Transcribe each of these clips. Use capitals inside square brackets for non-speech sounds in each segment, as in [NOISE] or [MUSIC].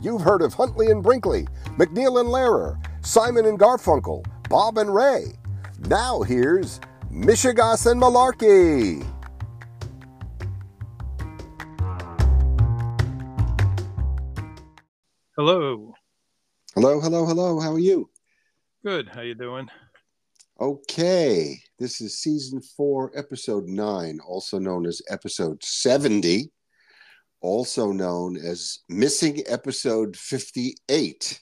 You've heard of Huntley and Brinkley, MacNeil and Lehrer, Simon and Garfunkel, Bob and Ray. Now here's Mishegoss and Malarkey. Hello. Hello, hello, hello. How are you? Good. How you doing? Okay. This is season four, episode nine, also known as episode 70, also known as missing episode 58,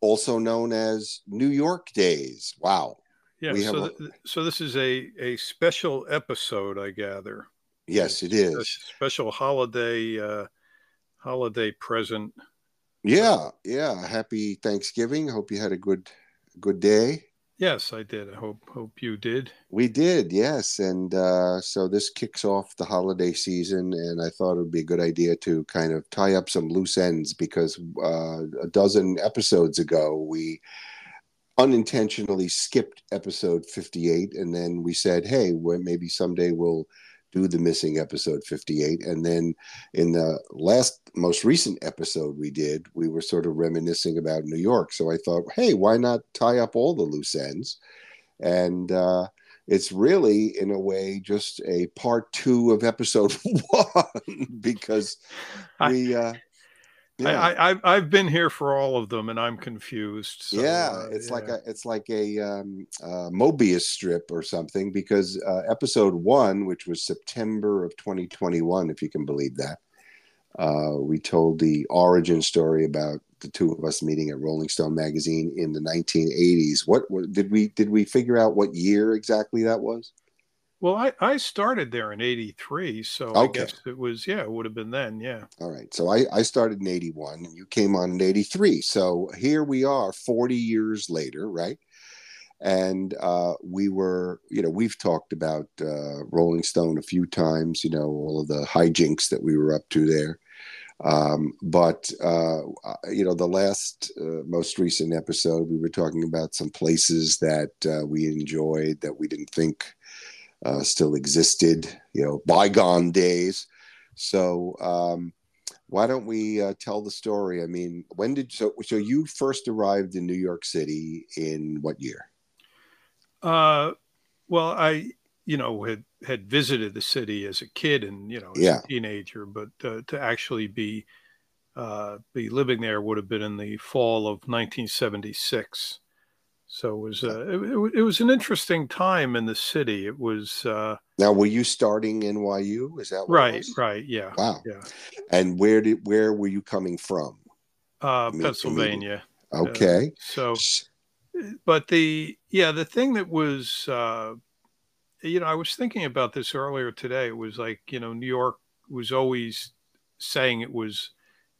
also known as New York Days. Wow. Yeah. So, a- th- so this is a a special episode, I gather. Yes, it is. A special holiday uh, holiday present. Yeah, yeah. Happy Thanksgiving. Hope you had a good good day. Yes, I did. I hope hope you did. We did, yes. And uh, so this kicks off the holiday season, and I thought it would be a good idea to kind of tie up some loose ends because uh, a dozen episodes ago, we unintentionally skipped episode 58. And then we said, hey, well, maybe someday we'll do the missing episode 58. And then in the last, most recent episode we did, we were sort of reminiscing about New York. So I thought, hey, why not tie up all the loose ends? and uh, it's really in a way just a part two of episode [LAUGHS] one because we uh, yeah, I, I I've I've been here for all of them, and I'm confused. So, yeah uh, it's like yeah. a it's like a um, uh, mobius strip or something because uh, episode one which was september of 2021 if you can believe that uh, we told the origin story about the two of us meeting at rolling stone magazine in the 1980s what, what did we did we figure out what year exactly that was Well, I I started there in '83, so I guess it was yeah, it would have been then. Yeah. All right. So I, I started in 81 and you came on in 83. So here we are 40 years later, right? And uh, we were, you know, we've talked about uh, Rolling Stone a few times, you know, all of the hijinks that we were up to there. Um, but, uh, you know, the last, uh, most recent episode, we were talking about some places that uh, we enjoyed that we didn't think uh, still existed, you know, bygone days. So, um, why don't we uh, tell the story? I mean, when did so? So you first arrived in New York City in what year? Uh, well, I, you know, had had visited the city as a kid and you know, as Yeah. a teenager, but uh, to actually be uh, be living there would have been in the fall of 1976. So it was uh, it, it, it was an interesting time in the city. It was uh, Now, were you starting NYU? Is that right, right, yeah, Wow. yeah. And where did where were you coming from? Uh, mean- Pennsylvania. Okay. So but the yeah the thing that was uh you know i was thinking about this earlier today it was like you know new york was always saying it was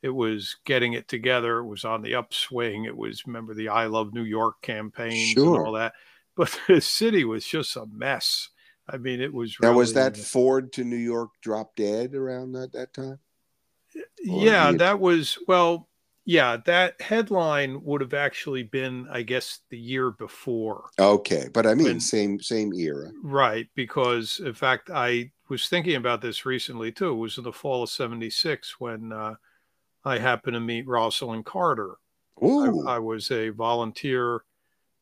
it was getting it together it was on the upswing it was remember the i love new york campaigns Sure. and all that [LAUGHS] but the city was just a mess i mean it was now, was really- that Ford to New York drop dead around that that time? or yeah that was well yeah that headline would have actually been i guess the year before Okay, but I mean, When- same same era. Right, because in fact, I was thinking about this recently too. It was in the fall of '76 when uh, I happened to meet Rosalynn Carter. Ooh, I, I was a volunteer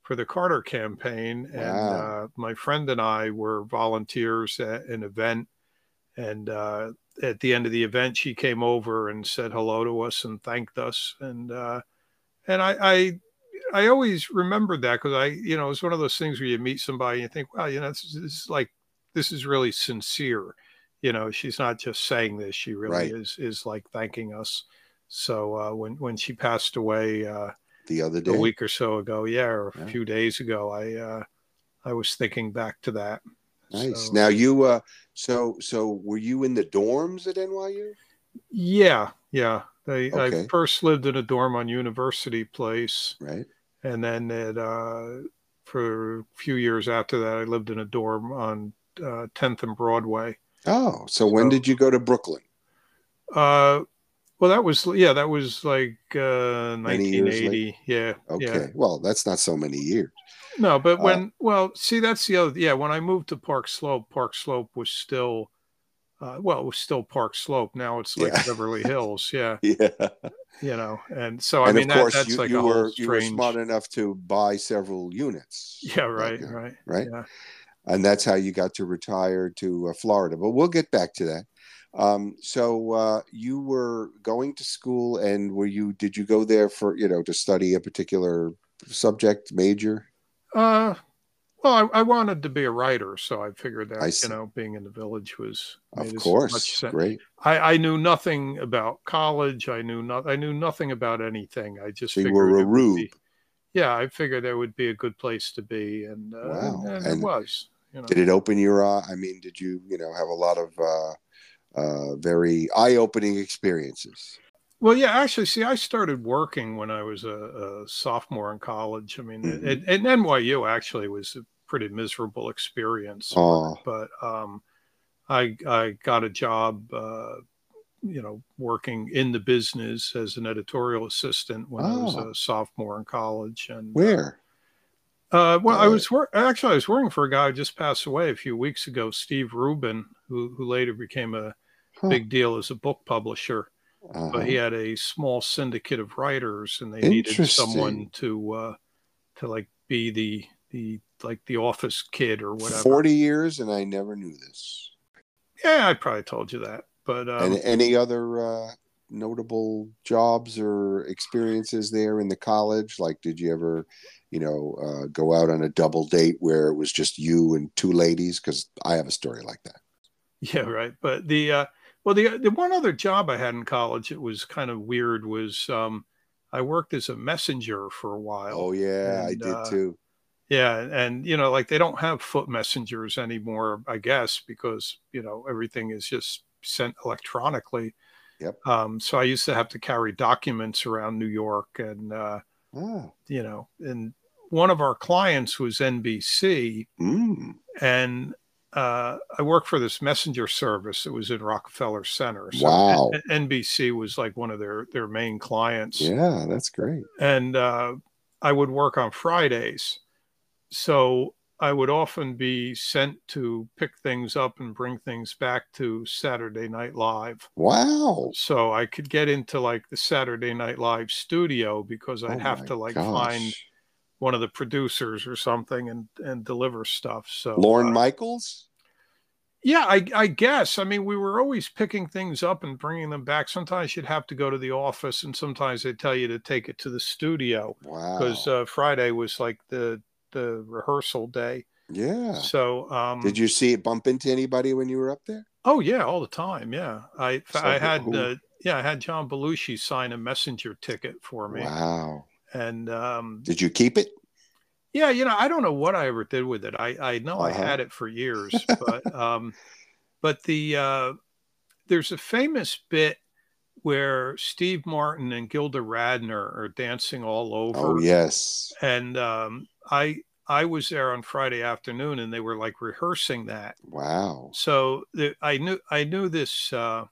for the Carter campaign, and Wow. uh, my friend and I were volunteers at an event. And uh, at the end of the event, she came over and said hello to us and thanked us. And uh, and I, I I always remembered that because I, you know, it's one of those things where you meet somebody and you think, wow, you know, this, is- this is like this is really sincere. You know, she's not just saying this; she really Right. is is like thanking us. So uh, when when she passed away uh, the other day, a week or so ago, yeah, or a Yeah. few days ago, I uh, I was thinking back to that. Nice. So- Now you uh so so were you in the dorms at NYU? Yeah, yeah. I, Okay. I first lived in a dorm on University Place, Right. and then it, uh, for a few years after that, I lived in a dorm on uh, 10th and Broadway. Oh, so when did you go to Brooklyn? Uh, well, that was yeah, that was like uh, 1980. Yeah, Okay. yeah. Well, that's not so many years. No, but Uh, when well, see, that's the other. Yeah, when I moved to Park Slope, Park Slope was still uh, well, it was still Park Slope. Now it's like Yeah. Beverly [LAUGHS] Hills. Yeah, Yeah. you know, and so I and mean of that, course, that's you, like you were you were smart enough to buy several units. yeah, right, Okay. right, right? Yeah. and that's how you got to retire to uh, Florida. But we'll get back to that. Um, so uh, you were going to school, and were you? Did you go there for you know to study a particular subject major? Uh, well, I, I wanted to be a writer, so I figured that I you know being in the village was Of course, much sense. great. I, I knew nothing about college. I knew not. I knew nothing about anything. I just So you were a rube. yeah, I figured there would be a good place to be, and uh, Wow. and, and And it was. You know. Did it open your eye? I mean, did you you know have a lot of uh, uh, very eye-opening experiences? Well, yeah, actually, see, I started working when I was a, a sophomore in college. I mean, Mhm. at, at NYU actually was a pretty miserable experience. Oh, but um, I I got a job, uh, you know, working in the business as an editorial assistant when I was Oh. a sophomore in college. And where? uh, well, I Uh, was wor- actually I was working for a guy who just passed away a few weeks ago, Steve Rubin, who who later became a Huh. big deal as a book publisher. Uh-huh. But he had a small syndicate of writers, and they needed someone to uh, to like be the the like the office kid or whatever. Forty years, and I never knew this. Yeah, I probably told you that. But um, and any other uh, notable jobs or experiences there in the college? Like, did you ever, you know, uh, go out on a double date where it was just you and two ladies? Because I have a story like that. [LAUGHS] yeah, right. But the uh, well, the the one other job I had in college, it was kind of weird. Was um, I worked as a messenger for a while. Oh yeah, I did uh, too. Yeah, and you know, like they don't have foot messengers anymore, I guess, because you know everything is just sent electronically. Yep. Um, so I used to have to carry documents around New York, and uh, Oh, you know, and one of our clients was NBC, mm, and uh, I worked for this messenger service that was in Rockefeller Center. So Wow. N- NBC was like one of their their main clients yeah, that's great. and uh, I would work on Fridays. So I would often be sent to pick things up and bring things back to Saturday Night Live. Wow. So I could get into like the Saturday Night Live studio because I'd Oh have to like gosh. find one of the producers or something and and deliver stuff. So Lorne uh, Michaels. Yeah, I, I guess. I mean, we were always picking things up and bringing them back. Sometimes you'd have to go to the office, and sometimes they tell you to take it to the studio Wow. because uh, Friday was like the the rehearsal day. yeah. So, um, Did you see it bump into anybody when you were up there? Oh yeah, all the time. Yeah, I So I had who- uh, yeah I had John Belushi sign a messenger ticket for me, Wow. and um, Did you keep it? Yeah, you know I don't know what I ever did with it. I I know I Uh-huh. had it for years, [LAUGHS] but um, but the uh, there's a famous bit where Steve Martin and Gilda Radner are dancing all over. Oh yes. and um, I I was there on Friday afternoon, and they were like rehearsing that. Wow. So the, I knew I knew this uh,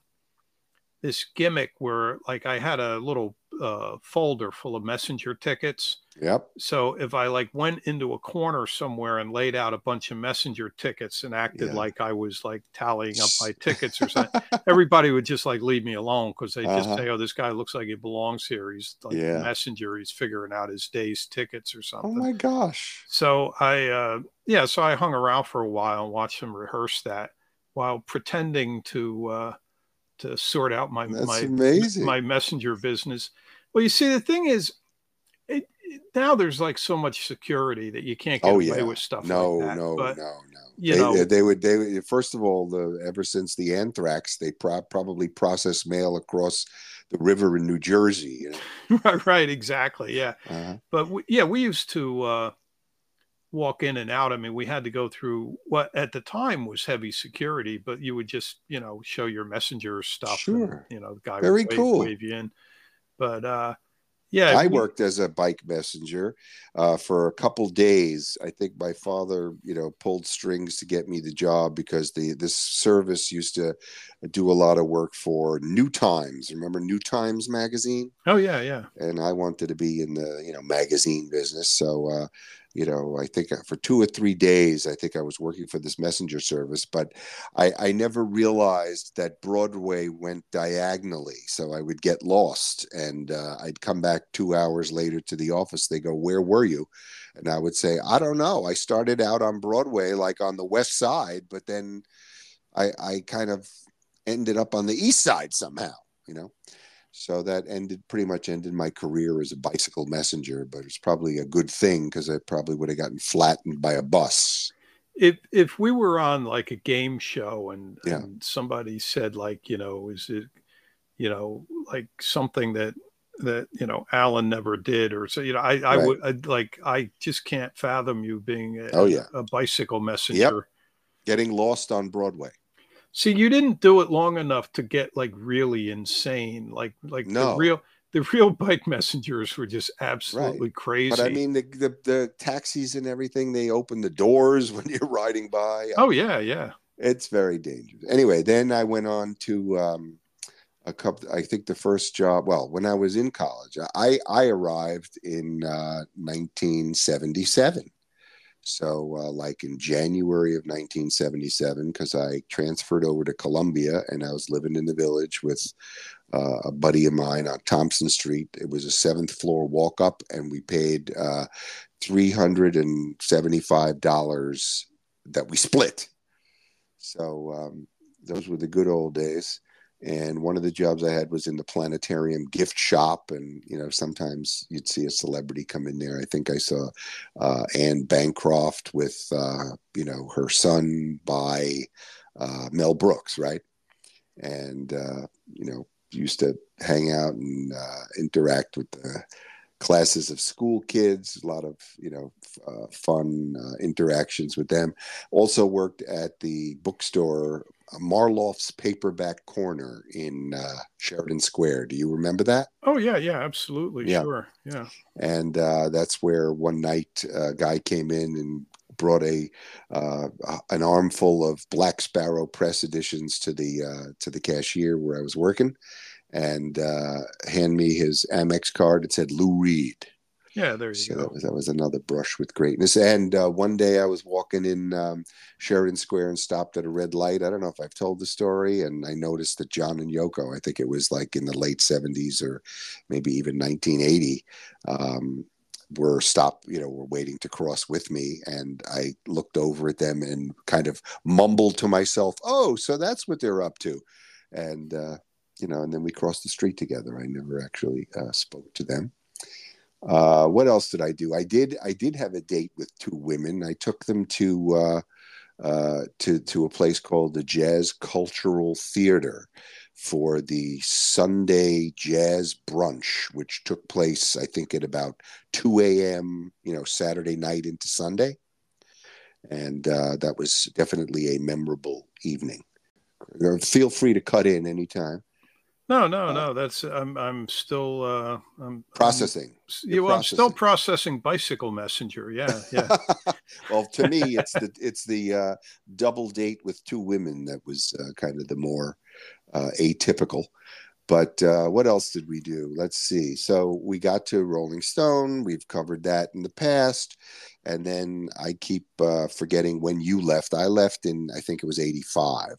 this gimmick where like I had a little uh, folder full of messenger tickets. Yep. So if I like went into a corner somewhere and laid out a bunch of messenger tickets and acted Yeah. like I was like tallying up my tickets or something, [LAUGHS] everybody would just like leave me alone because they just Uh-huh. say, "Oh, this guy looks like he belongs here. He's like Yeah. a messenger. He's figuring out his day's tickets or something." Oh my gosh. So I, uh, yeah, so I hung around for a while and watched them rehearse that while pretending to uh, to sort out my That's my amazing. my messenger business. Well, you see, the thing is, it, it- now there's like so much security that you can't get oh away yeah. with stuff no, like that. no, but, no, no. you they, know- they would they would first of all the ever since the anthrax they pro- probably process mail across the river in New Jersey. You know? [LAUGHS] right, right, exactly, yeah. uh But we, yeah, we used to uh, walk in and out. I mean, we had to go through what at the time was heavy security, but you would just, you know, show your messenger stuff. and, Sure. you know, the guy Very would wave, cool. wave you in. But uh, yeah, I we- worked as a bike messenger uh, for a couple days. I think my father, you know, pulled strings to get me the job because the this service used to do a lot of work for New Times. Remember New Times magazine? Oh yeah, yeah. and I wanted to be in the you know magazine business. So uh, you know, I think for two or three days, I think I was working for this messenger service, but I, I never realized that Broadway went diagonally. So I would get lost and uh, I'd come back two hours later to the office. They go, Where were you? And I would say, I don't know. I started out on Broadway, like on the west side, but then I, I kind of ended up on the east side somehow, you know? So that ended pretty much ended my career as a bicycle messenger, but it's probably a good thing because I probably would have gotten flattened by a bus. If if we were on like a game show and, yeah. and somebody said like, you know, is it, you know, like something that that you know Alan never did, or so you know, I I right. would I'd like I just can't fathom you being a, oh yeah a bicycle messenger, yep. getting lost on Broadway. See, you didn't do it long enough to get like really insane. Like like no. the real the real bike [LAUGHS] messengers were just absolutely right. crazy. But I mean, the, the, the taxis and everything they open the doors [LAUGHS] when you're riding by. Oh yeah, yeah. It's very dangerous. Anyway, then I went on to um, a couple. I think the first job. Well, when I was in college, I I arrived in uh, 1977. So, uh, like in January of 1977, because I transferred over to Columbia and I was living in the village with uh, a buddy of mine on Thompson Street. It was a seventh floor walk up, and we paid uh, $375 that we [LAUGHS] split. So, um, those were the good old days and one of the jobs I had was in the planetarium gift shop, and you know sometimes you'd see a celebrity come in there. I think I saw uh, Anne Bancroft with uh, you know her son by uh, Mel Brooks, right? And uh, you know used to hang out and uh, interact with the classes of school kids a lot of you know uh, fun uh, interactions with them also worked at the bookstore Marloff's Paperback Corner in uh, Sheridan Square. Do you remember that? Oh yeah, yeah, absolutely, yeah. sure, yeah. And uh, that's where one night a guy came in and brought a uh, an armful of Black Sparrow press editions to the uh, to the cashier where I was working, and uh, hand me his Amex card. It said Lou Reed. Yeah, there you so go. That was, that was another brush with greatness. And uh, one day I was walking in um, Sheridan Square and stopped at a red light. I don't know if I've told the story, and I noticed that John and Yoko, I think it was like in the late 70s or maybe even 1980, um, were stopped, you know, were waiting to cross with me. And I looked over at them and kind of mumbled to myself, oh, so that's what they're up to. And, uh, you know, and then we crossed the street together. I never actually uh, spoke to them. Uh, what else did I do? I did I did have a date with two women. I took them to uh, uh, to to a place called the Jazz Cultural Theater for the Sunday Jazz Brunch, which took place I think at about two a.m. You know Saturday night into Sunday, and uh, that was definitely a memorable evening. Feel free to cut in anytime. No, no, uh, no. That's I'm I'm still uh, I'm processing. I'm, yeah, well, processing. I'm still processing bicycle messenger. Yeah, yeah. [LAUGHS] well, to me, it's the it's the uh, double date with two women that was uh, kind of the more uh, atypical. But uh, what else did we do? Let's see. So we got to Rolling Stone. We've covered that in the past, and then I keep uh, forgetting when you left. I left in I think it was '85.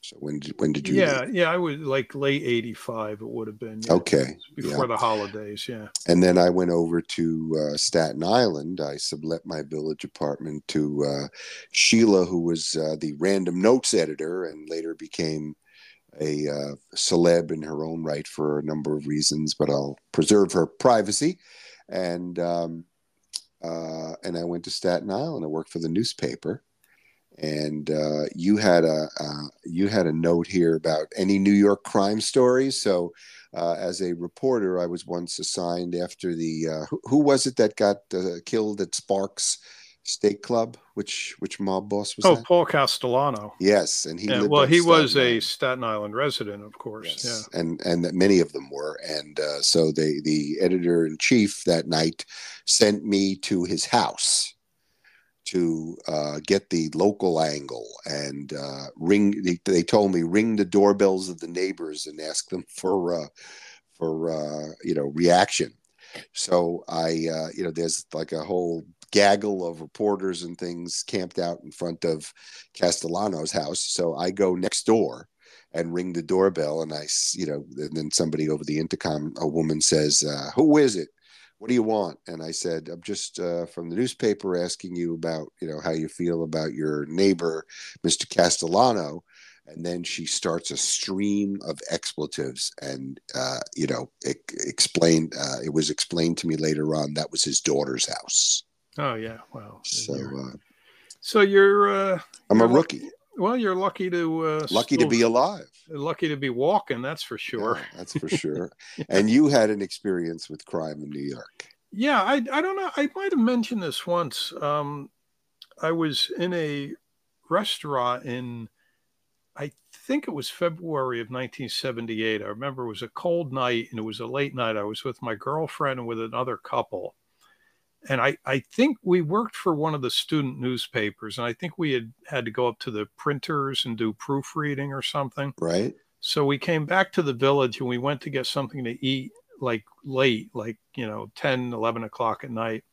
So when did when did you? Yeah, leave? yeah, I was like late '85. It would have been. Yeah, okay. Before yeah. the holidays, yeah. And then I went over to uh, Staten Island. I sublet my village apartment to uh, Sheila, who was uh, the Random Notes editor, and later became a uh, celeb in her own right for a number of reasons. But I'll preserve her privacy. And um, uh, and I went to Staten Island. I worked for the newspaper and uh, you had a uh, you had a note here about any New York crime stories. So, uh, as a reporter, I was once assigned after the uh, who, who, was it that got uh, killed at Sparks Steak Club? Which which mob boss was oh, that? Paul Castellano. Yes, and he yeah, well, he Staten was Island. a Staten Island resident, of course. Yes. Yeah, and and many of them were, and uh, so the the editor in chief that night sent me to his house to uh, get the local angle and uh, ring. They, they, told me ring the doorbells of the neighbors and ask them for uh, for uh, you know reaction. So I uh, you know there's like a whole gaggle of reporters and things camped out in front of Castellano's house. So I go next door and ring the doorbell, and I, you know, and then somebody over the intercom, a woman says, uh, "Who is it? What do you want?" And I said, "I'm just uh, from the newspaper asking you about, you know, how you feel about your neighbor, Mr. Castellano." and then she starts a stream of expletives and uh, you know it explained uh, it was explained to me later on that was his daughter's house oh yeah wow so you're, uh, so you're uh, i'm you're a rookie well you're lucky to uh, lucky still, to be alive lucky to be walking that's for sure yeah, that's for [LAUGHS] sure and you had an experience with crime in new york yeah i, I don't know i might have mentioned this once um, i was in a restaurant in I think it was February of 1978. I remember it was a cold night and it was a late night. I was with my girlfriend and with another couple. And I, I think we worked for one of the student newspapers. And I think we had had to go up to the printers and do proofreading or something. Right. So we came back to the village and we went to get something to eat like late, like, you know, 10, 11 o'clock at night.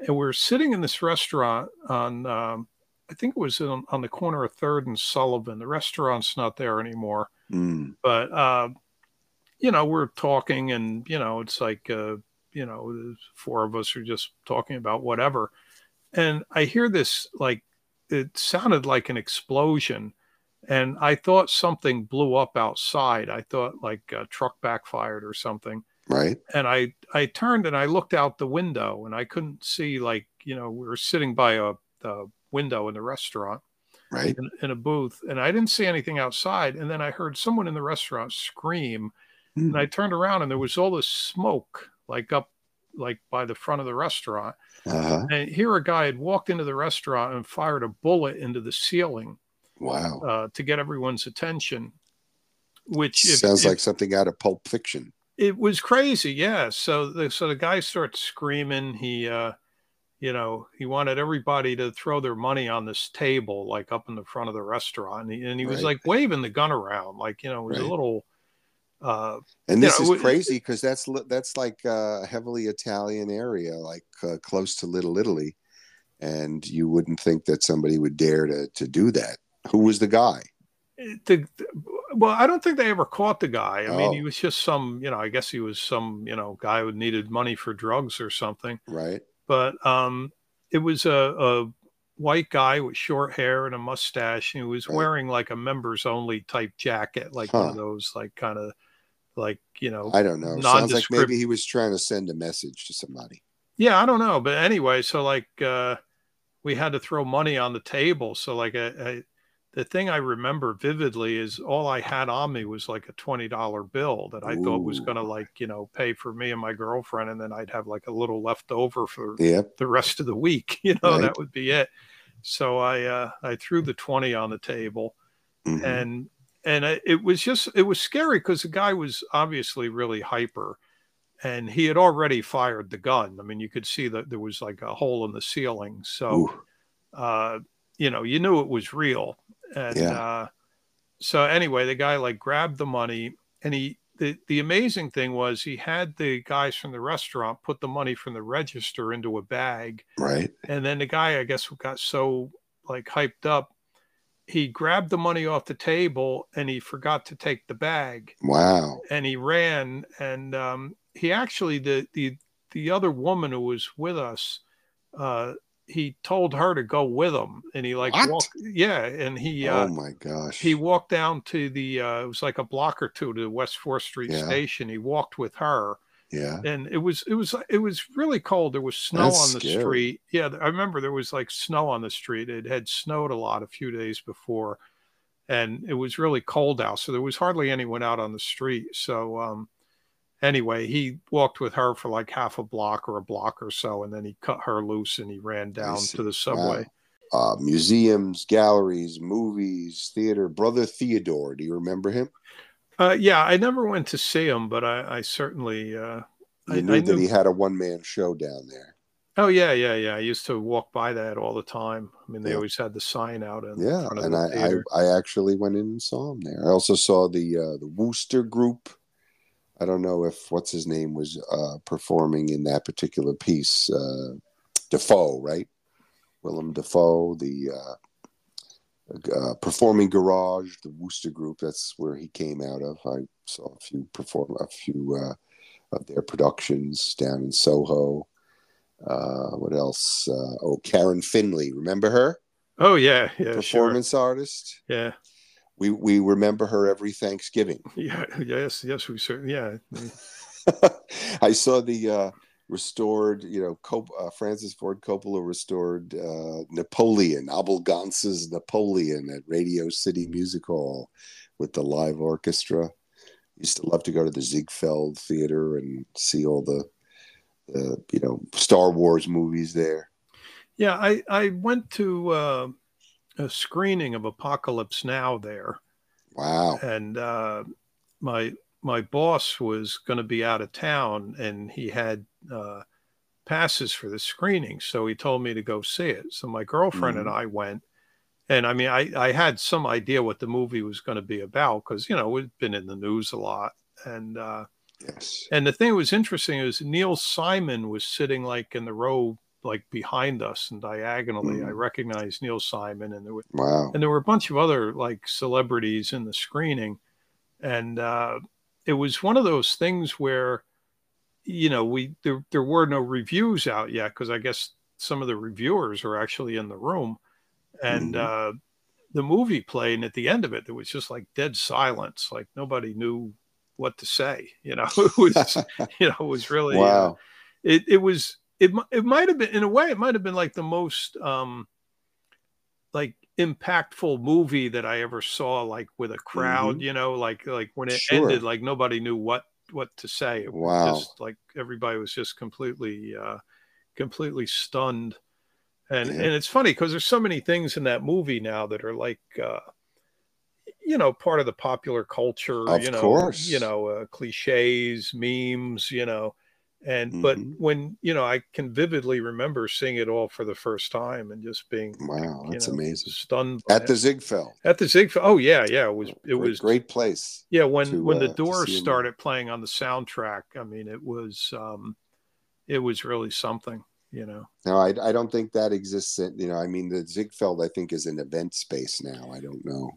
And we are sitting in this restaurant on um, I think it was on, on, the corner of Third and Sullivan. The restaurant's not there anymore, mm. but uh, you know we're talking, and you know it's like uh, you know four of us are just talking about whatever, and I hear this like it sounded like an explosion, and I thought something blew up outside. I thought like a truck backfired or something. Right. And I I turned and I looked out the window and I couldn't see like you know we were sitting by a, a window in the restaurant right in, in, a booth and i didn't see anything outside and then i heard someone in the restaurant scream mm. and i turned around and there was all this smoke like up like by the front of the restaurant uh-huh. and here a guy had walked into the restaurant and fired a bullet into the ceiling wow uh, to get everyone's attention which if, sounds if, like something out of pulp fiction it was crazy yeah so the so the guy starts screaming he uh you know, he wanted everybody to throw their money on this table, like up in the front of the restaurant. And he, and he was like waving the gun around, like, you know, it was right. a little. Uh, and this know, is crazy because that's that's like a heavily Italian area, like uh, close to Little Italy, and you wouldn't think that somebody would dare to to do that. Who was the guy? The, the, well, I don't think they ever caught the guy. I oh. mean, he was just some, you know, I guess he was some, you know, guy who needed money for drugs or something. Right but um, it was a, a, white guy with short hair and a mustache. And he was right. wearing like a members only type jacket, like huh. one of those, like kind of like, you know, I don't know. Sounds like maybe he was trying to send a message to somebody. Yeah, I don't know. But anyway, so like uh, we had to throw money on the table. So like I, the thing I remember vividly is all I had on me was like a twenty dollar bill that I Ooh. thought was gonna like you know pay for me and my girlfriend, and then I'd have like a little left over for yep. the rest of the week. [LAUGHS] You know, right. that would be it. So I uh, I threw the twenty on the table, mm-hmm. and and it was just it was scary because the guy was obviously really hyper, and he had already fired the gun. I mean, you could see that there was like a hole in the ceiling. So. Uh, you know, you knew it was real. And yeah. uh, so anyway, the guy like grabbed the money and he the, the amazing thing was he had the guys from the restaurant put the money from the register into a bag. Right. And then the guy, I guess, got so like hyped up, he grabbed the money off the table and he forgot to take the bag. Wow. And he ran and um, he actually the the the other woman who was with us, uh, he told her to go with him and he like walked yeah and he oh uh, my gosh he walked down to the uh it was like a block or two to the west fourth street yeah. station he walked with her yeah and it was it was it was really cold there was snow That's on the scary. street yeah i remember there was like snow on the street it had snowed a lot a few days before and it was really cold out so there was hardly anyone out on the street so um anyway, he walked with her for like half a block or a block or so, and then he cut her loose and he ran down to the subway. Wow. Uh, museums, galleries, movies, theater. Brother Theodore, do you remember him? Uh, yeah, I never went to see him, but I, I certainly. Uh, you I, knew I that he had a one man show down there. Oh yeah, yeah, yeah. I used to walk by that all the time. I mean, they yeah. always had the sign out. In yeah, and I, I, I actually went in and saw him there. I also saw the uh, the Wooster Group I don't know if what's his name was uh, performing in that particular piece. Uh, Dafoe, right? Willem Dafoe, the uh, uh, Performing Garage, the Wooster Group. That's where he came out of. I saw a few perform a few uh, of their productions down in Soho. Uh, what else? Uh, oh, Karen Finley, remember her? Oh yeah, yeah, performance sure. artist. Yeah, we we remember her every Thanksgiving. [LAUGHS] Yeah, yes, yes, we certainly. Yeah, [LAUGHS] I saw the uh, restored, you know, Cop- uh, Francis Ford Coppola restored uh, Napoleon, Abel Gance's Napoleon at Radio City Music Hall with the live orchestra. Used to love to go to the Ziegfeld Theater and see all the, the you know, Star Wars movies there. Yeah, I I went to uh, a screening of Apocalypse Now there. Wow. And uh, my my boss was going to be out of town, and he had uh, passes for the screening, so he told me to go see it. So my girlfriend mm-hmm. and I went, and I mean, I I had some idea what the movie was going to be about because you know we'd been in the news a lot, and uh, yes. And the thing that was interesting is Neil Simon was sitting like in the row like behind us and diagonally. Mm. I recognized Neil Simon, and there were wow, and there were a bunch of other like celebrities in the screening, and uh, it was one of those things where, you know, we there there were no reviews out yet because I guess some of the reviewers are actually in the room, and. Mm. Uh, the movie played, and at the end of it, there was just like dead silence. Like nobody knew what to say. You know, [LAUGHS] it was, [LAUGHS] you know, it was really, uh, wow. Uh, it, it was it it might have been in a way it might have been like the most um like impactful movie that I ever saw like with a crowd, mm-hmm. you know, like like when it sure. ended like nobody knew what what to say. It wow. just like everybody was just completely uh completely stunned. And yeah. and it's funny because there's so many things in that movie now that are like uh you know part of the popular culture, of you know, course. you know, uh, clichés, memes, you know and mm-hmm. but when you know i can vividly remember seeing it all for the first time and just being wow that's know, amazing. stunned at the ziegfeld. At the ziegfeld. Oh yeah yeah it was it great, was great place yeah when to, when the uh, doors started playing on the soundtrack i mean it was um it was really something you know? No i, I don't think that exists in, you know i mean the ziegfeld i think is an event space now i don't know.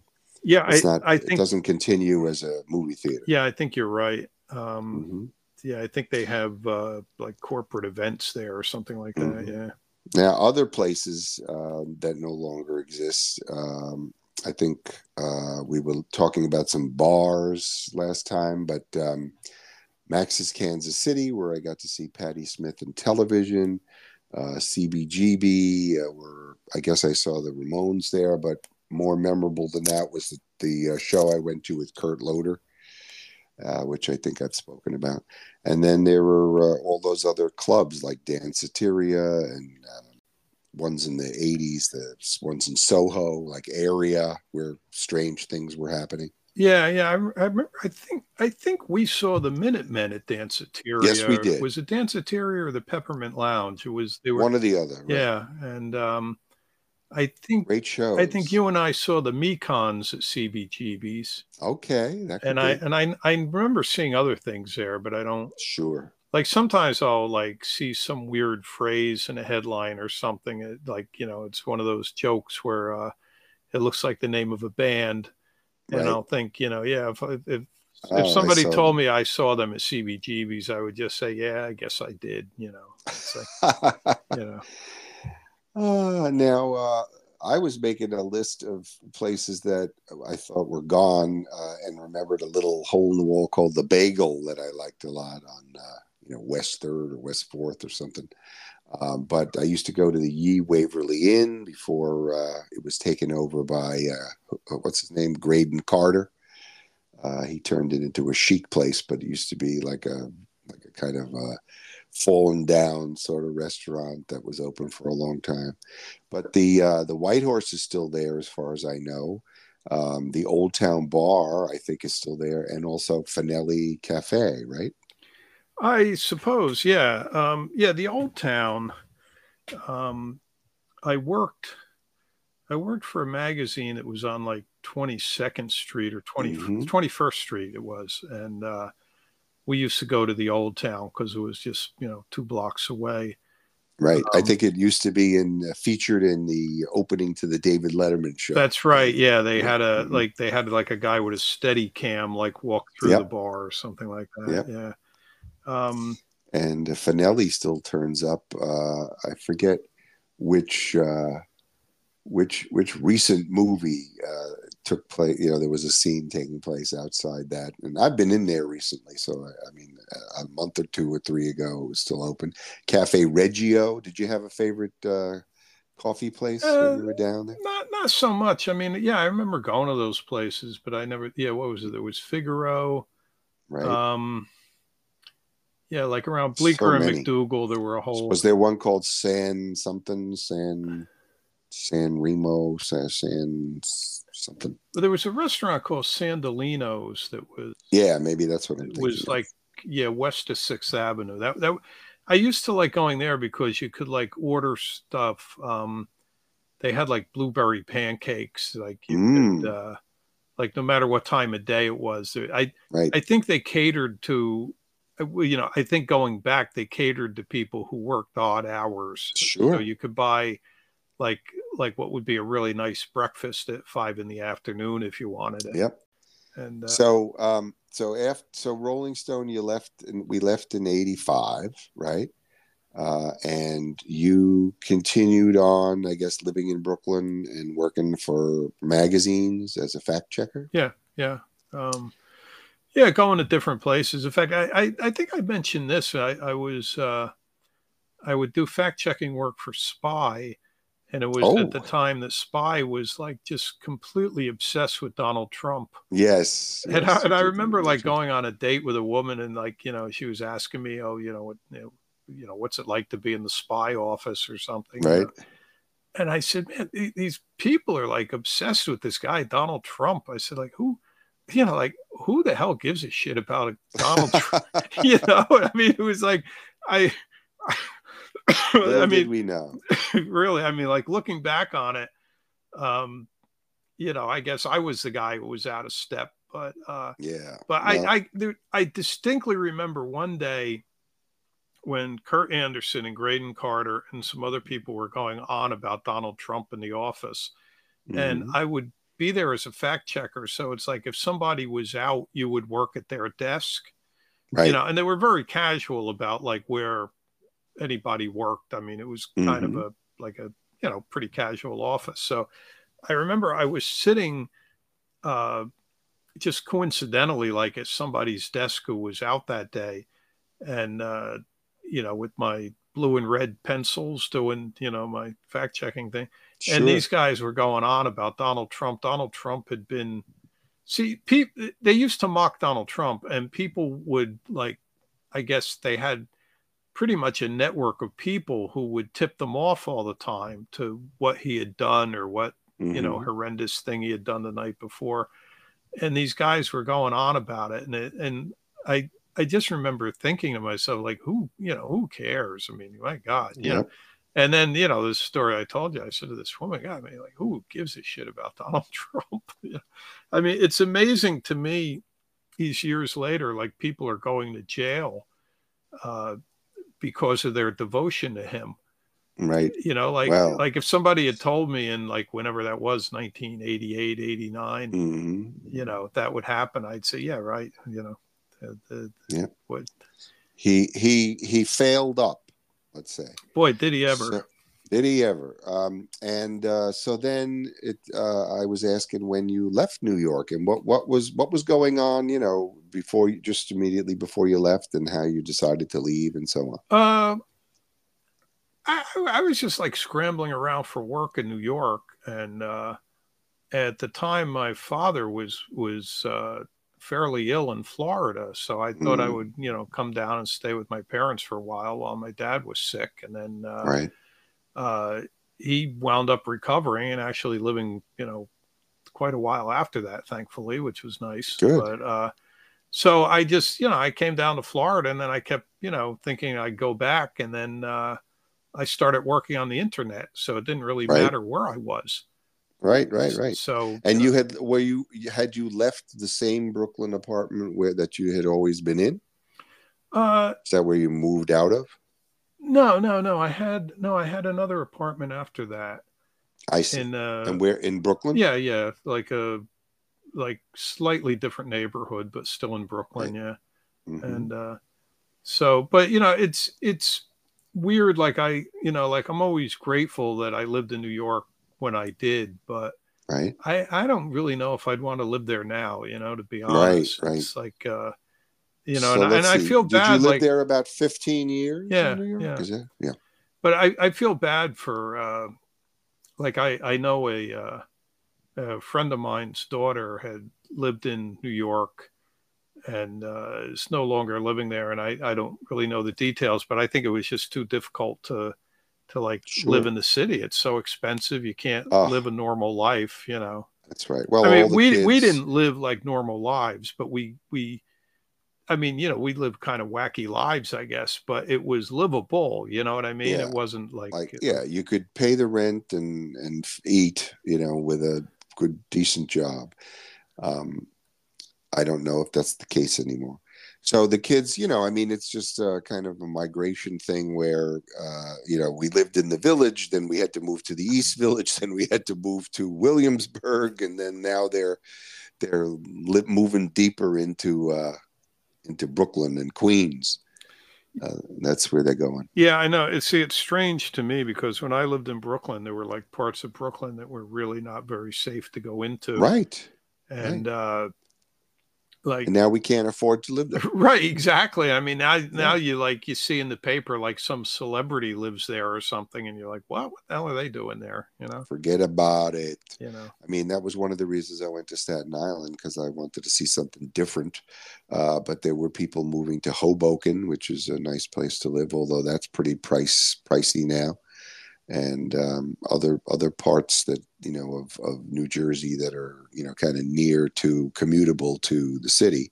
Yeah it's I, not I think it doesn't continue as a movie theater. Yeah i think you're right. Um mm-hmm yeah, I think they have uh, like corporate events there or something like that. Mm-hmm. Yeah. Now, other places uh, that no longer exist. Um, I think uh, we were talking about some bars last time, but um, Max's Kansas City, where I got to see Patti Smith in television, uh, CBGB, uh, where I guess I saw the Ramones there, but more memorable than that was the, the uh, show I went to with Kurt Loder uh, which I think I've spoken about. And then there were uh, all those other clubs like Danceteria and uh, ones in the 80s, the ones in Soho, like Area, where strange things were happening. Yeah, yeah, I, I remember. I think I think we saw the Minutemen at Danceteria. Yes, we did. Was it Danceteria or the Peppermint Lounge? It was. They were one or the other. Right? Yeah, and um, I think great show. I think you and I saw the Mekons at CBGB's. Okay, and I and I I remember seeing other things there, but I don't. Sure. Like sometimes I'll like see some weird phrase in a headline or something. It, like you know, it's one of those jokes where uh, it looks like the name of a band, and right. I'll think, you know, yeah, if if, if oh, somebody told me I saw them at CBGB's, I would just say, yeah, I guess I did. You know, like, [LAUGHS] you know. Uh, now, uh, I was making a list of places that I thought were gone, uh, and remembered a little hole in the wall called the Bagel that I liked a lot on, uh, you know, West Third or West Fourth or something. Um, but I used to go to the Ye Waverly Inn before uh, it was taken over by uh, what's his name, Graydon Carter. he turned it into a chic place, but it used to be like a like a kind of fallen down sort of restaurant that was open for a long time. But the uh, the White Horse is still there, as far as I know. Um, the Old Town Bar, I think, is still there, and also Fanelli Cafe, right? I suppose, yeah, um, yeah. The Old Town. Um, I worked. I worked for a magazine that was on like 22nd Street or 20, mm-hmm. 21st Street. It was, and uh, we used to go to the old town because it was just you know two blocks away Right. I Um, think it used to be in uh, featured in the opening to the David Letterman show. That's right. Yeah, they had a Mhm. like they had like a guy with a steady cam like walk through Yep. the bar or something like that. Yep. Yeah. Um, and Fanelli still turns up. Uh, I forget which uh, which which recent movie uh, took place. You know, there was a scene taking place outside that, and I've been in there recently. So I, I mean, a- a month or two or three ago, it was still open. Cafe Reggio. Did you have a favorite uh, coffee place Uh, when you were down there? not not so much. I mean, yeah, I remember going to those places, but I never. Yeah, what was it? There was Figaro. Right. Um, yeah, like around Bleecker So and many. MacDougal, there were a whole. was there one called San something San San Remo San, San something? there was a restaurant called Sandalino's that was Yeah, maybe that's what I'm thinking. was of. like yeah west of Sixth Avenue. That that I used to like going there because you could like order stuff. Um, they had like blueberry pancakes, like you Mm. could, uh, like no matter what time of day it was. I right. I think they catered to, uh, you know, I think going back they catered to people who worked odd hours, Sure. so you could buy like like what would be a really nice breakfast at five in the afternoon if you wanted it. Yep. And uh, So, um, so after so Rolling Stone, you left, and we left in '85, right? Uh, and you continued on, I guess, living in Brooklyn and working for magazines as a fact checker. Yeah, yeah, um, yeah. Going to different places. In fact, I I, I think I mentioned this. I, I was uh, I would do fact checking work for Spy, and it was Oh. at the time that Spy was like just completely obsessed with Donald Trump. Yes. And, yes, I, and I remember like going on a date with a woman, and like you know, she was asking me, "Oh, you know what, you know, what's it like to be in the spy office or something?" Right. And I said, "Man, th- these people are like obsessed with this guy, Donald Trump." I said, "Like who, you know, like who the hell gives a shit about Donald Trump?" [LAUGHS] you know, [LAUGHS] I mean, it was like I. I mean, we know. [LAUGHS] really, I mean, like looking back on it, um, you know, I guess I was the guy who was out of step, but uh, Yeah. but No. I, I, there, I distinctly remember one day when Kurt Andersen and Graydon Carter and some other people were going on about Donald Trump in the office, and Mhm. I would be there as a fact checker. So it's like if somebody was out, you would work at their desk, right. you know, and they were very casual about like where anybody worked. I mean, it was kind Mm-hmm. of a like a you know pretty casual office. So I remember I was sitting uh, just coincidentally like at somebody's desk who was out that day, and uh, you know with my blue and red pencils doing you know my fact checking thing Sure. and these guys were going on about Donald Trump. Donald Trump had been see people they used to mock Donald Trump and people would like I guess they had pretty much a network of people who would tip them off all the time to what he had done or what you know Mhm. horrendous thing he had done the night before and these guys were going on about it and it, and I I just remember thinking to myself like who you know who cares I mean my god you know and then, you know, this story I told you, I said to this woman, God, I mean, like, who gives a shit about [LAUGHS] Donald Trump? [LAUGHS] You know? I mean, it's amazing to me these years later, like people are going to jail uh, because of their devotion to him. Right. You know, like, Wow. like if somebody had told me in like whenever that was 1988, 89, hmm you know, that would happen, I'd say, yeah, right. You know, the, the, Yeah. what, He he he failed up. Let's say. boy, did he ever. So- did he ever? Um, and uh, so then it. Uh, I was asking when you left New York and what what was what was going on. You know, before you just immediately before you left, and how you decided to leave and so on. Uh, I, I was just like scrambling around for work in New York, and uh, at the time, my father was was uh, fairly ill in Florida, so I thought I Mm. would, you know, come down and stay with my parents for a while while my dad was sick, and then uh, right. Uh, he wound up recovering and actually living, you know, quite a while after that, thankfully, which was nice. Good. But uh, so I just, you know, I came down to Florida and then I kept, you know, thinking I'd go back and then uh, I started working on the internet. So it didn't really Right. matter where I was. Right. Right. Right. So, And you had were you had you left the same Brooklyn apartment where that you had always been in? uh, Is that where you moved out of? No, no, no. I had no. I had another apartment after that. I see. In uh, and where in Brooklyn? Yeah, yeah, like a like slightly different neighborhood, but still in Brooklyn. Right. Yeah, mm-hmm. and uh, so, but you know, it's it's weird. Like I, you know, like I'm always grateful that I lived in New York when I did, but right, I I don't really know if I'd want to live there now. You know, to be honest, right, right. It's like. uh you know, so and, and I feel Did bad. you live like, there about 15 years? Yeah, yeah. That, yeah. But I, I feel bad for, uh, like, I, I know a, uh, a friend of mine's daughter had lived in New York and uh, is no longer living there. And I, I don't really know the details, but I think it was just too difficult to, to like sure. live in the city. It's so expensive. You can't uh, live a normal life, you know? That's right. Well, I mean, we, kids... we didn't live like normal lives, but we, we, I mean, you know, we lived kind of wacky lives, I guess, but it was livable. You know what I mean? Yeah. It wasn't like, like yeah, you could pay the rent and and eat, you know, with a good decent job. Um, I don't know if that's the case anymore. So the kids, you know, I mean, it's just a kind of a migration thing where, uh, you know, we lived in the village, then we had to move to the East Village, then we had to move to Williamsburg, and then now they're they're li- moving deeper into. Uh, into Brooklyn and Queens. Uh, that's where they're going. Yeah, I know. See, it's strange to me because when I lived in Brooklyn, there were like parts of Brooklyn that were really not very safe to go into. Right. And right. uh like and now we can't afford to live there. [LAUGHS] Right exactly. I mean now now you like you see in the paper like some celebrity lives there or something and you're like what, what the hell are they doing there? You know? Forget about it. You know? I mean that was one of the reasons i went to staten island because i wanted to see something different. Uh, but there were people moving to hoboken which is a nice place to live although that's pretty price pricey now and um, other other parts that you know of, of New Jersey that are you know kind of near to commutable to the city.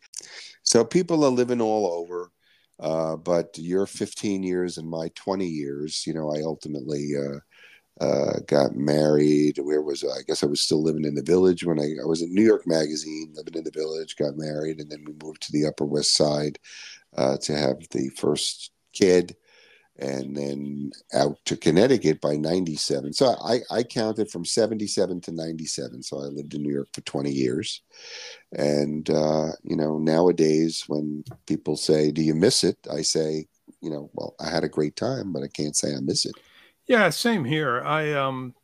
So people are living all over. Uh, but your 15 years and my 20 years, you know, I ultimately uh, uh, got married. Where was I? I guess I was still living in the village when I, I was in New York Magazine, living in the village, got married, and then we moved to the Upper West Side uh, to have the first kid and then out to Connecticut by 97. So I, I counted from 77 to 97. So I lived in New York for 20 years. And, uh, you know, nowadays when people say, Do you miss it? I say, you know, well, I had a great time, but I can't say I miss it. Yeah, same here. I, um,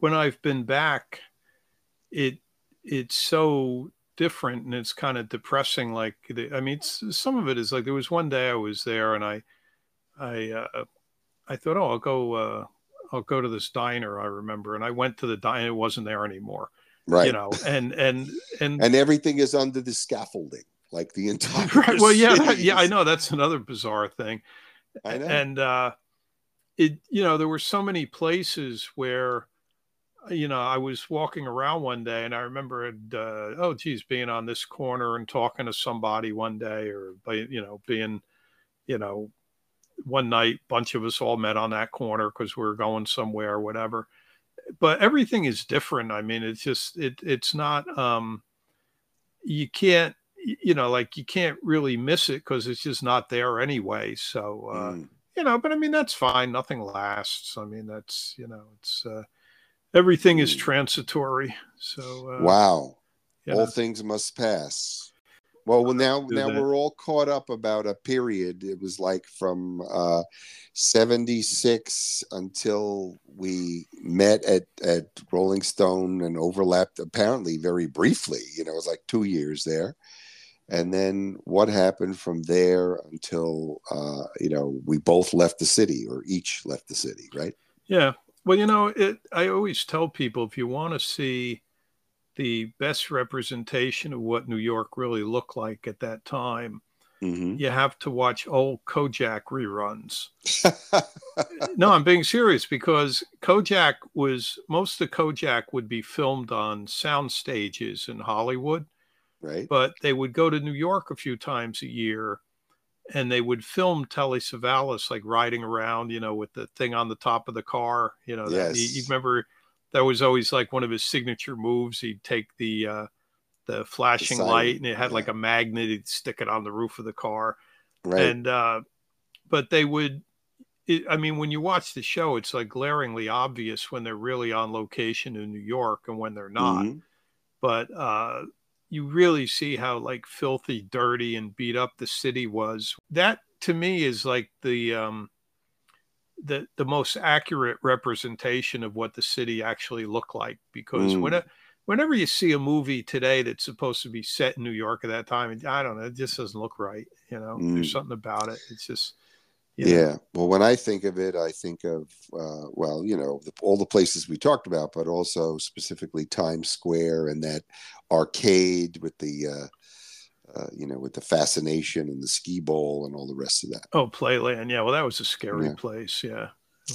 when I've been back, it, it's so different and it's kind of depressing. Like, I mean, some of it is like there was one day I was there and I, I uh, I thought, oh, I'll go uh, I'll go to this diner. I remember, and I went to the diner. It wasn't there anymore. Right. You know, and and and and everything is under the scaffolding, like the entire. [LAUGHS] Right. Well, yeah, that, yeah, I know that's another bizarre thing. I know. And uh, it, you know, there were so many places where you know, I was walking around one day and I remember, uh, oh, geez, being on this corner and talking to somebody one day or, you know, being, you know, one night, bunch of us all met on that corner because we were going somewhere or whatever. But everything is different. I mean, it's just it it's not um you can't you know like you can't really miss it because it's just not there anyway. So uh mm. you know, but I mean that's fine. Nothing lasts. I mean that's you know it's uh everything mm. is transitory. So uh, wow, all know. things must pass. Well, well now now that. we're all caught up about a period. It was like from uh, 76 until we met at, at Rolling Stone and overlapped apparently very briefly. You know, it was like two years there. And then what happened from there until, uh, you know, we both left the city or each left the city, right? Yeah. Well, you know, it, I always tell people if you want to see the best representation of what New York really looked like at that time, mm-hmm. you have to watch old Kojak reruns. [LAUGHS] no, I'm being serious because Kojak was most of Kojak would be filmed on sound stages in Hollywood. Right. But they would go to New York a few times a year and they would film Telly Savalas like riding around, you know, with the thing on the top of the car. You know, yes. that, you, you remember that was always like one of his signature moves. He'd take the uh, the flashing the light and it had yeah. like a magnet. He'd stick it on the roof of the car, right. and uh, but they would it, I mean, when you watch the show, it's like glaringly obvious when they're really on location in New York and when they're not. Mhm. But uh, you really see how like filthy, dirty, and beat up the city was. That to me is like the um, the the most accurate representation of what the city actually looked like. Because Mm. when whenever you see a movie today that's supposed to be set in New York at that time, I don't know, it just doesn't look right. You know, there's Mm. something about it. It's just you know, Yeah. Well, when I think of it, I think of, uh, well, you know, the, all the places we talked about, but also specifically Times Square and that arcade with the, uh, uh, you know, with the fascination and the Skee-Ball and all the rest of that. Oh, Playland. Yeah. Well, that was a scary Yeah. place. Yeah.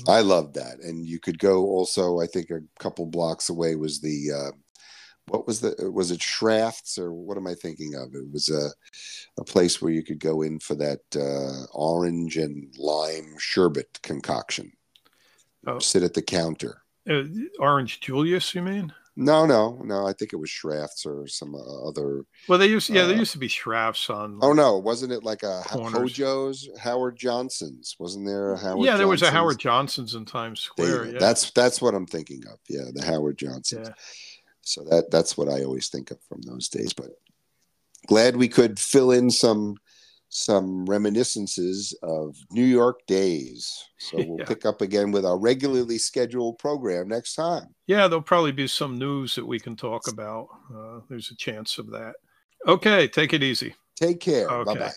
I loved that. And you could go also, I think a couple blocks away was the, uh, what was the, was it Schrafft's or what am I thinking of? It was a, a place where you could go in for that uh, orange and lime sherbet concoction. Oh. Sit at the counter. Uh, Orange Julius, you mean? No, no, no. I think it was Schrafft's or some uh, other. Well, they used, yeah, there Uh, used to be Schrafft's on. Oh no, wasn't it like a Corners. Hojo's Howard Johnson's? Wasn't there a Howard? yeah, there was a Howard Johnson's in Times Square. go. Yeah. That's that's what I'm thinking of. Yeah, the Howard Johnson's. yeah. So that that's what I always think of from those days. But glad we could fill in some some reminiscences of New York days. So [LAUGHS] we'll Yeah. pick up again with our regularly scheduled program next time. Yeah, there'll probably be some news that we can talk about. Uh, there's a chance of that. Okay, take it easy. Take care. Okay. Bye bye.